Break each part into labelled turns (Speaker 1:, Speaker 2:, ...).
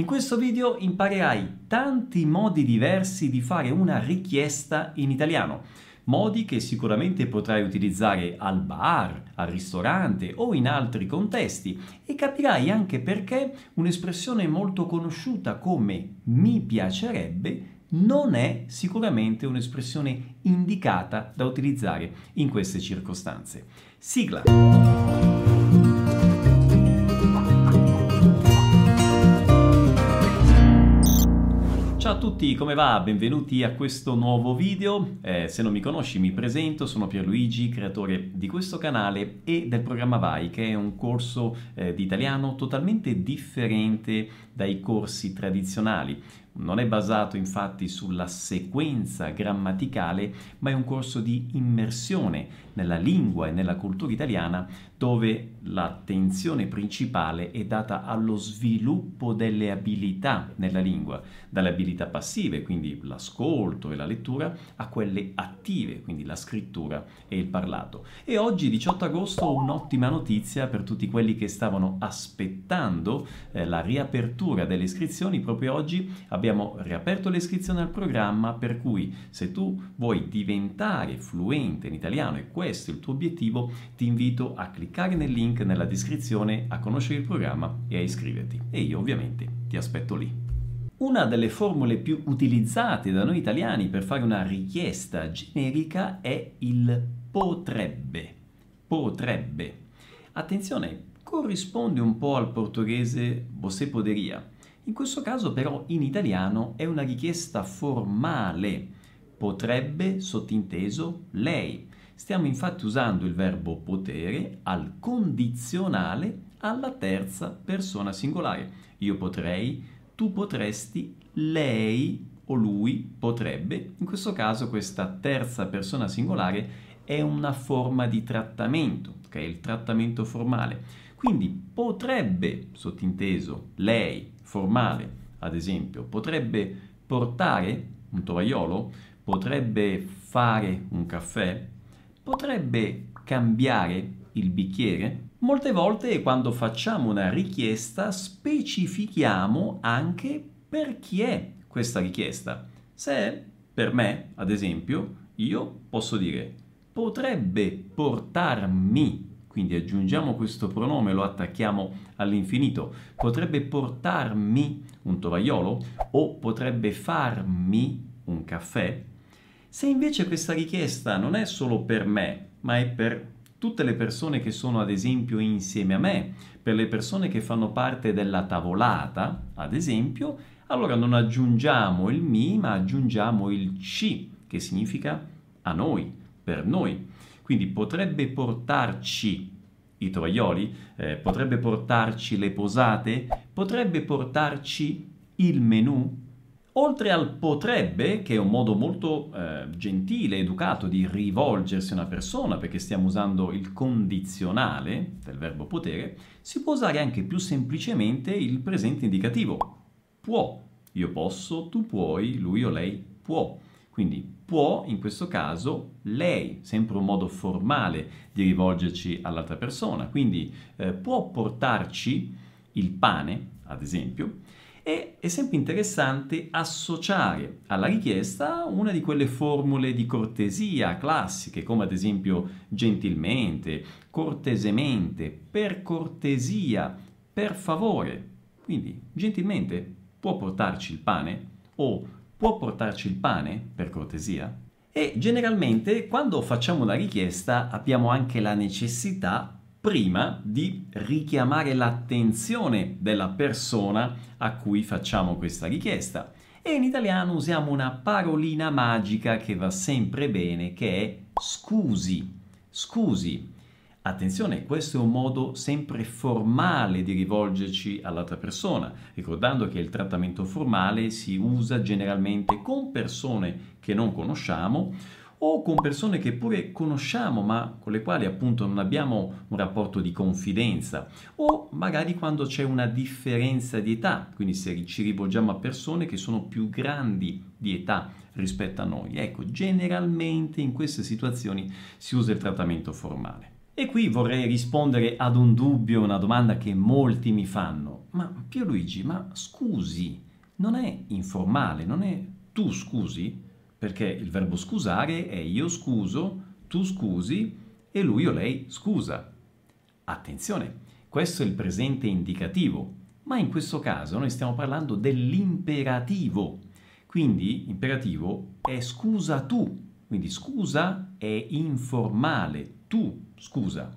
Speaker 1: In questo video imparerai tanti modi diversi di fare una richiesta in italiano, modi che sicuramente potrai utilizzare al bar, al ristorante o in altri contesti e capirai anche perché un'espressione molto conosciuta come mi piacerebbe non è sicuramente un'espressione indicata da utilizzare in queste circostanze. Sigla! Tutti, come va? Benvenuti a questo nuovo video. Eh, se non mi conosci mi presento, sono Pierluigi, creatore di questo canale e del programma Vai, che è un corso eh, di italiano totalmente differente dai corsi tradizionali. Non è basato infatti sulla sequenza grammaticale, ma è un corso di immersione nella lingua e nella cultura italiana dove l'attenzione principale è data allo sviluppo delle abilità nella lingua, dalle abilità passive, quindi l'ascolto e la lettura, a quelle attive, quindi la scrittura e il parlato. E oggi, 18 agosto, un'ottima notizia per tutti quelli che stavano aspettando eh, la riapertura delle iscrizioni. Proprio oggi abbiamo riaperto le iscrizioni al programma, per cui se tu vuoi diventare fluente in italiano e questo è il tuo obiettivo, ti invito a cliccare nel link nella descrizione a conoscere il programma e a iscriverti. E io ovviamente ti aspetto lì. Una delle formule più utilizzate da noi italiani per fare una richiesta generica è il potrebbe. Potrebbe. Attenzione, corrisponde un po' al portoghese você poderia. In questo caso però in italiano è una richiesta formale. Potrebbe, sottinteso, lei. Stiamo infatti usando il verbo potere al condizionale alla terza persona singolare. Io potrei, tu potresti, lei o lui potrebbe. In questo caso questa terza persona singolare è una forma di trattamento, è il trattamento formale. Quindi potrebbe, sottinteso, lei, formale, ad esempio, potrebbe portare un tovagliolo, potrebbe fare un caffè, potrebbe cambiare il bicchiere? Molte volte quando facciamo una richiesta specifichiamo anche per chi è questa richiesta. Se è per me, ad esempio, io posso dire potrebbe portarmi, quindi aggiungiamo questo pronome, lo attacchiamo all'infinito, potrebbe portarmi un tovagliolo o potrebbe farmi un caffè? Se invece questa richiesta non è solo per me, ma è per tutte le persone che sono ad esempio insieme a me, per le persone che fanno parte della tavolata, ad esempio, allora non aggiungiamo il mi, ma aggiungiamo il ci, che significa a noi, per noi. Quindi potrebbe portarci i tovaglioli, eh, potrebbe portarci le posate, potrebbe portarci il menù, Oltre al potrebbe, che è un modo molto eh, gentile, educato di rivolgersi a una persona, perché stiamo usando il condizionale del verbo potere, si può usare anche più semplicemente il presente indicativo. Può, io posso, tu puoi, lui o lei può. Quindi può, in questo caso, lei, sempre un modo formale di rivolgerci all'altra persona. Quindi eh, può portarci il pane, ad esempio, e è sempre interessante associare alla richiesta una di quelle formule di cortesia classiche, come ad esempio gentilmente, cortesemente, per cortesia, per favore. Quindi, gentilmente, può portarci il pane? O può portarci il pane, per cortesia? E generalmente quando facciamo una richiesta abbiamo anche la necessità prima di richiamare l'attenzione della persona a cui facciamo questa richiesta. E in italiano usiamo una parolina magica che va sempre bene, che è scusi. Scusi. Attenzione, questo è un modo sempre formale di rivolgerci all'altra persona, ricordando che il trattamento formale si usa generalmente con persone che non conosciamo o con persone che pure conosciamo ma con le quali appunto non abbiamo un rapporto di confidenza o magari quando c'è una differenza di età, quindi se ci rivolgiamo a persone che sono più grandi di età rispetto a noi. Ecco, generalmente in queste situazioni si usa il trattamento formale. E qui vorrei rispondere ad un dubbio, una domanda che molti mi fanno. Ma Pierluigi, ma scusi, non è informale, non è tu scusi? Perché il verbo scusare è io scuso, tu scusi e lui o lei scusa. Attenzione, questo è il presente indicativo, ma in questo caso noi stiamo parlando dell'imperativo. Quindi imperativo è scusa tu, quindi scusa è informale, tu scusa.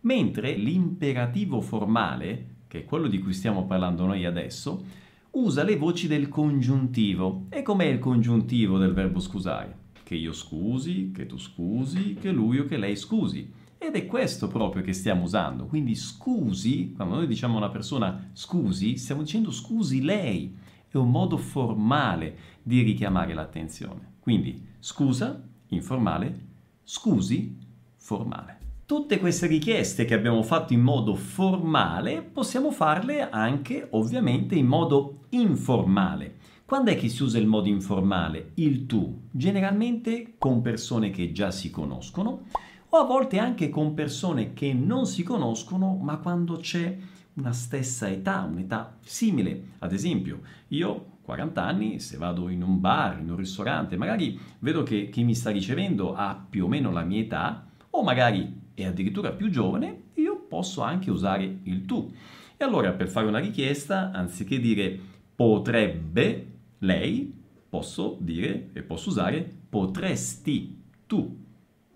Speaker 1: Mentre l'imperativo formale, che è quello di cui stiamo parlando noi adesso, usa le voci del congiuntivo. E com'è il congiuntivo del verbo scusare? Che io scusi, che tu scusi, che lui o che lei scusi. Ed è questo proprio che stiamo usando. Quindi scusi, quando noi diciamo a una persona scusi, stiamo dicendo scusi lei. È un modo formale di richiamare l'attenzione. Quindi scusa, informale, scusi, formale. Tutte queste richieste che abbiamo fatto in modo formale possiamo farle anche ovviamente in modo informale. Quando è che si usa il modo informale? Il tu, generalmente con persone che già si conoscono o a volte anche con persone che non si conoscono, ma quando c'è una stessa età, un'età simile. Ad esempio, io 40 anni, se vado in un bar, in un ristorante, magari vedo che chi mi sta ricevendo ha più o meno la mia età, o magari è addirittura più giovane, io posso anche usare il tu. E allora per fare una richiesta, anziché dire potrebbe lei, posso dire e posso usare potresti tu.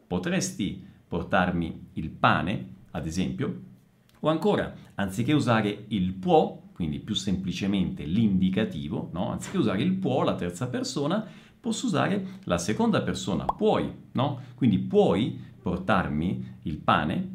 Speaker 1: Potresti portarmi il pane, ad esempio, o ancora, anziché usare il può, quindi più semplicemente l'indicativo, no? anziché usare il può, la terza persona, posso usare la seconda persona, puoi, no? Quindi puoi portarmi il pane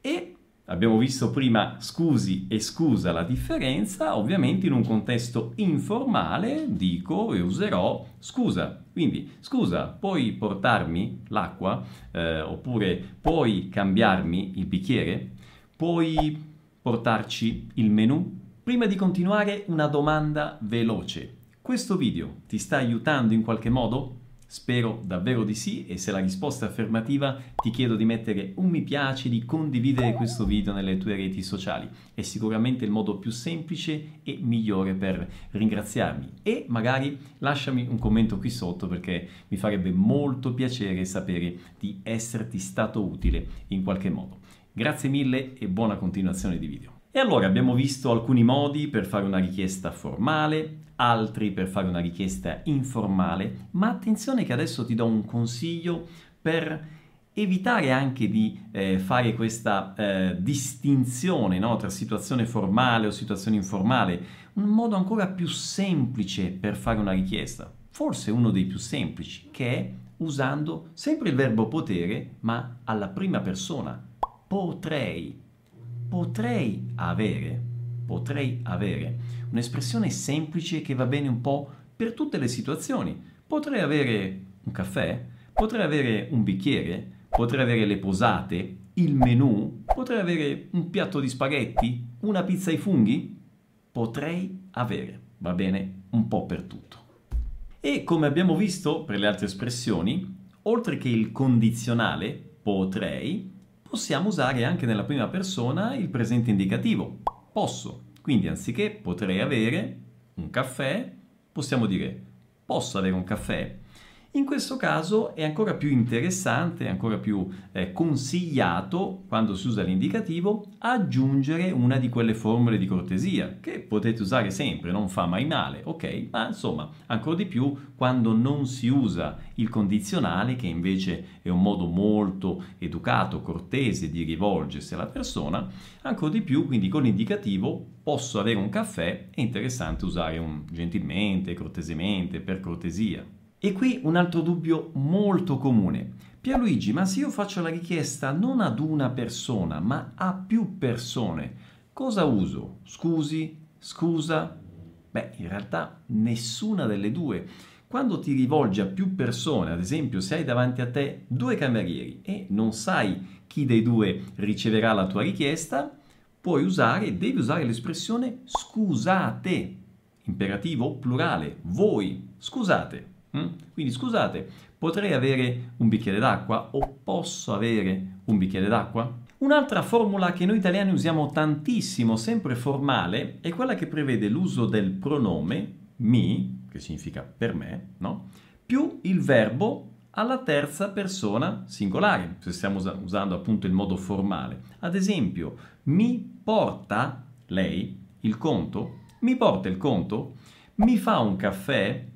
Speaker 1: e abbiamo visto prima scusi e scusa la differenza, ovviamente in un contesto informale dico e userò scusa. Quindi scusa, puoi portarmi l'acqua eh, oppure puoi cambiarmi il bicchiere? Puoi portarci il menù? Prima di continuare una domanda veloce. Questo video ti sta aiutando in qualche modo? Spero davvero di sì e se la risposta è affermativa ti chiedo di mettere un mi piace, di condividere questo video nelle tue reti sociali. È sicuramente il modo più semplice e migliore per ringraziarmi e magari lasciami un commento qui sotto perché mi farebbe molto piacere sapere di esserti stato utile in qualche modo. Grazie mille e buona continuazione di video. E allora abbiamo visto alcuni modi per fare una richiesta formale, altri per fare una richiesta informale, ma attenzione che adesso ti do un consiglio per evitare anche di eh, fare questa eh, distinzione no, tra situazione formale o situazione informale, un modo ancora più semplice per fare una richiesta, forse uno dei più semplici, che è usando sempre il verbo potere, ma alla prima persona. Potrei potrei avere, potrei avere un'espressione semplice che va bene un po' per tutte le situazioni. Potrei avere un caffè, potrei avere un bicchiere, potrei avere le posate, il menù, potrei avere un piatto di spaghetti, una pizza ai funghi. Potrei avere, va bene un po' per tutto. E come abbiamo visto per le altre espressioni, oltre che il condizionale, potrei, possiamo usare anche nella prima persona il presente indicativo. Posso. Quindi anziché potrei avere un caffè, possiamo dire posso avere un caffè in questo caso è ancora più interessante, ancora più eh, consigliato, quando si usa l'indicativo, aggiungere una di quelle formule di cortesia, che potete usare sempre, non fa mai male, ok? Ma insomma, ancora di più quando non si usa il condizionale, che invece è un modo molto educato, cortese di rivolgersi alla persona, ancora di più, quindi con l'indicativo posso avere un caffè, è interessante usare un gentilmente, cortesemente, per cortesia. E qui un altro dubbio molto comune. Pierluigi, ma se io faccio la richiesta non ad una persona, ma a più persone, cosa uso? Scusi? Scusa? Beh, in realtà nessuna delle due. Quando ti rivolgi a più persone, ad esempio se hai davanti a te due camerieri e non sai chi dei due riceverà la tua richiesta, puoi usare, devi usare l'espressione scusate, imperativo plurale, voi, scusate. Mm? Quindi scusate, potrei avere un bicchiere d'acqua o posso avere un bicchiere d'acqua? Un'altra formula che noi italiani usiamo tantissimo, sempre formale, è quella che prevede l'uso del pronome mi, che significa per me, no? più il verbo alla terza persona singolare, se stiamo usando appunto il modo formale. Ad esempio, mi porta lei il conto? Mi porta il conto? Mi fa un caffè?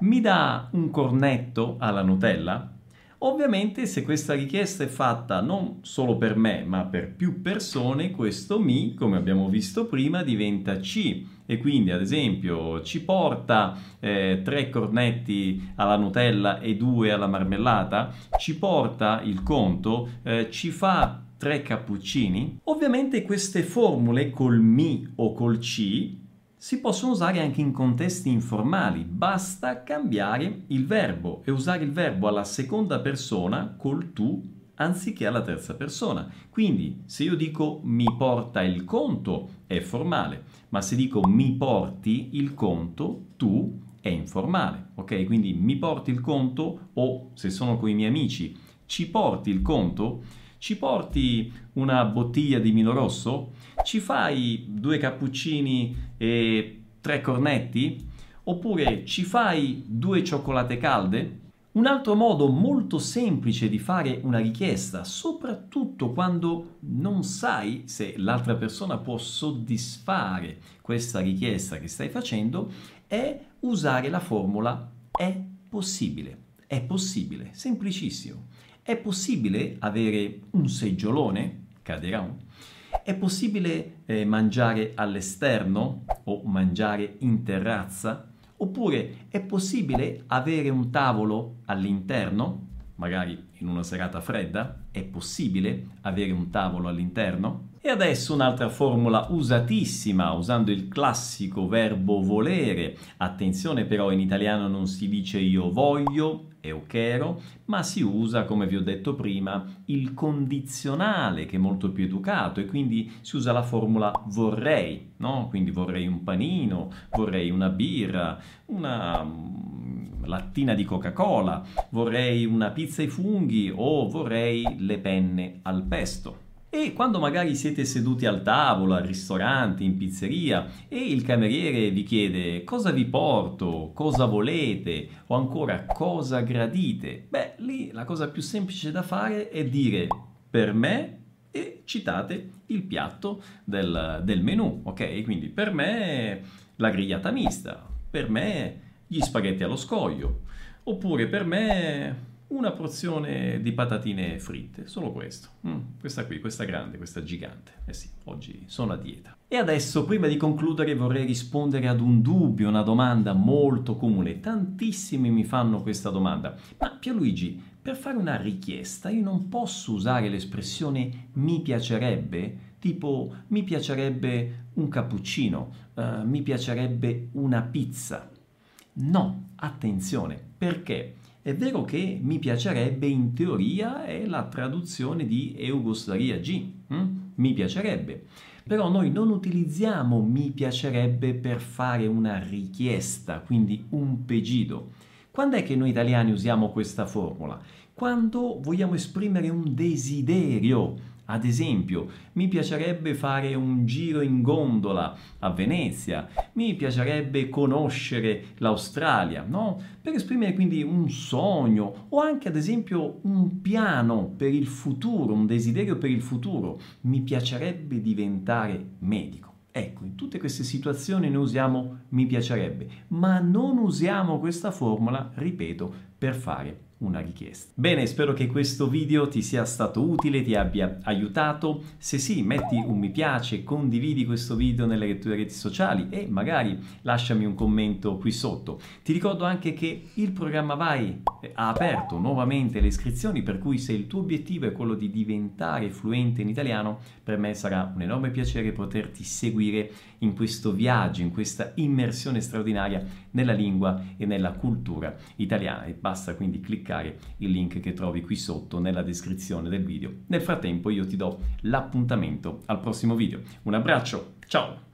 Speaker 1: Mi dà un cornetto alla Nutella? Ovviamente se questa richiesta è fatta non solo per me, ma per più persone, questo mi, come abbiamo visto prima, diventa ci e quindi ad esempio ci porta eh, tre cornetti alla Nutella e due alla marmellata, ci porta il conto, eh, ci fa tre cappuccini. Ovviamente queste formule col mi o col ci si possono usare anche in contesti informali, basta cambiare il verbo e usare il verbo alla seconda persona col tu anziché alla terza persona. Quindi se io dico mi porta il conto è formale, ma se dico mi porti il conto tu è informale, ok? Quindi mi porti il conto o se sono con i miei amici ci porti il conto ci porti una bottiglia di vino rosso? Ci fai due cappuccini e tre cornetti? Oppure ci fai due cioccolate calde? Un altro modo molto semplice di fare una richiesta, soprattutto quando non sai se l'altra persona può soddisfare questa richiesta che stai facendo, è usare la formula è possibile. È possibile, semplicissimo. È possibile avere un seggiolone, caderà? È possibile eh, mangiare all'esterno o mangiare in terrazza? Oppure è possibile avere un tavolo all'interno, magari in una serata fredda? È possibile avere un tavolo all'interno? E adesso un'altra formula usatissima, usando il classico verbo volere. Attenzione però, in italiano non si dice io voglio, eu quero, ma si usa, come vi ho detto prima, il condizionale, che è molto più educato, e quindi si usa la formula vorrei, no? Quindi vorrei un panino, vorrei una birra, una mm, lattina di Coca-Cola, vorrei una pizza ai funghi o vorrei le penne al pesto. E quando magari siete seduti al tavolo, al ristorante, in pizzeria e il cameriere vi chiede cosa vi porto, cosa volete? O ancora cosa gradite, beh, lì la cosa più semplice da fare è dire per me e citate il piatto del, del menù, ok? Quindi per me la grigliata mista, per me gli spaghetti allo scoglio, oppure per me una porzione di patatine fritte, solo questo. Mm, questa qui, questa grande, questa gigante. Eh sì, oggi sono a dieta. E adesso, prima di concludere, vorrei rispondere ad un dubbio, una domanda molto comune. Tantissimi mi fanno questa domanda. Ma Pierluigi, per fare una richiesta io non posso usare l'espressione mi piacerebbe? Tipo mi piacerebbe un cappuccino, uh, mi piacerebbe una pizza. No, attenzione, perché? È vero che mi piacerebbe in teoria è la traduzione di Eugoslaria G, hm? mi piacerebbe. Però noi non utilizziamo mi piacerebbe per fare una richiesta, quindi un pedido. Quando è che noi italiani usiamo questa formula? Quando vogliamo esprimere un desiderio, ad esempio, mi piacerebbe fare un giro in gondola a Venezia, mi piacerebbe conoscere l'Australia, no? Per esprimere quindi un sogno o anche ad esempio un piano per il futuro, un desiderio per il futuro. Mi piacerebbe diventare medico. Ecco, in tutte queste situazioni noi usiamo mi piacerebbe, ma non usiamo questa formula, ripeto, per fare una richiesta. Bene, spero che questo video ti sia stato utile, ti abbia aiutato. Se sì, metti un mi piace, condividi questo video nelle tue reti sociali e magari lasciami un commento qui sotto. Ti ricordo anche che il programma Vai ha aperto nuovamente le iscrizioni, per cui se il tuo obiettivo è quello di diventare fluente in italiano, per me sarà un enorme piacere poterti seguire in questo viaggio, in questa immersione straordinaria nella lingua e nella cultura italiana. E basta quindi cliccare cliccare il link che trovi qui sotto nella descrizione del video. Nel frattempo io ti do l'appuntamento al prossimo video. Un abbraccio, ciao!